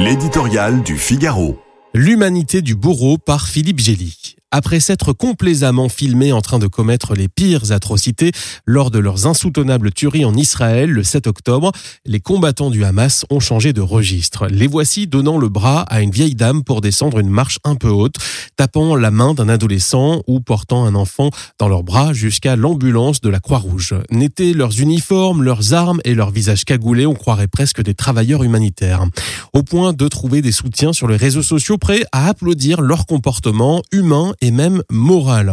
L'éditorial du Figaro. L'humanité du bourreau par Philippe Gély. Après s'être complaisamment filmés en train de commettre les pires atrocités lors de leurs insoutenables tueries en Israël le 7 octobre, les combattants du Hamas ont changé de registre. Les voici donnant le bras à une vieille dame pour descendre une marche un peu haute, tapant la main d'un adolescent ou portant un enfant dans leurs bras jusqu'à l'ambulance de la Croix-Rouge. N'étaient leurs uniformes, leurs armes et leurs visages cagoulés, on croirait presque des travailleurs humanitaires. Au point de trouver des soutiens sur les réseaux sociaux prêts à applaudir leur comportement humain et même morale.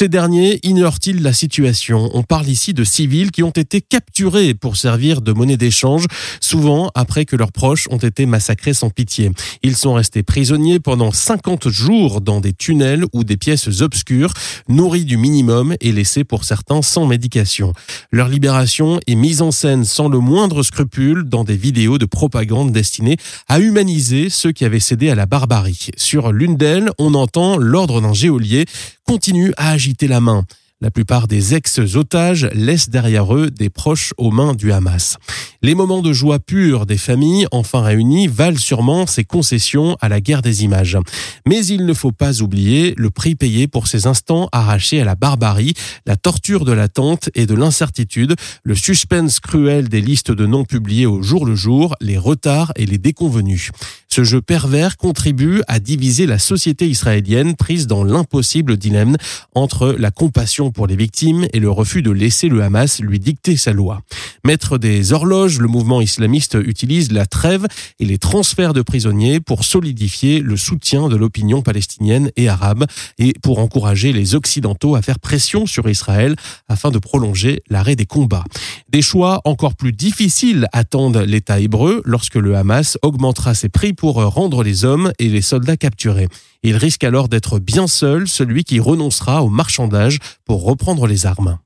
Ces derniers ignorent-ils la situation? On parle ici de civils qui ont été capturés pour servir de monnaie d'échange, souvent après que leurs proches ont été massacrés sans pitié. Ils sont restés prisonniers pendant 50 jours dans des tunnels ou des pièces obscures, nourris du minimum et laissés pour certains sans médication. Leur libération est mise en scène sans le moindre scrupule dans des vidéos de propagande destinées à humaniser ceux qui avaient cédé à la barbarie. Sur l'une d'elles, on entend l'ordre d'un géolier continue à agiter la main. La plupart des ex-otages laissent derrière eux des proches aux mains du Hamas. Les moments de joie pure des familles enfin réunies valent sûrement ces concessions à la guerre des images. Mais il ne faut pas oublier le prix payé pour ces instants arrachés à la barbarie, la torture de l'attente et de l'incertitude, le suspense cruel des listes de noms publiées au jour le jour, les retards et les déconvenus. Ce jeu pervers contribue à diviser la société israélienne prise dans l'impossible dilemme entre la compassion pour les victimes et le refus de laisser le Hamas lui dicter sa loi. Maître des horloges, le mouvement islamiste utilise la trêve et les transferts de prisonniers pour solidifier le soutien de l'opinion palestinienne et arabe et pour encourager les Occidentaux à faire pression sur Israël afin de prolonger l'arrêt des combats. Des choix encore plus difficiles attendent l'État hébreu lorsque le Hamas augmentera ses prix pour rendre les hommes et les soldats capturés. Il risque alors d'être bien seul celui qui renoncera au marchandage pour reprendre les armes.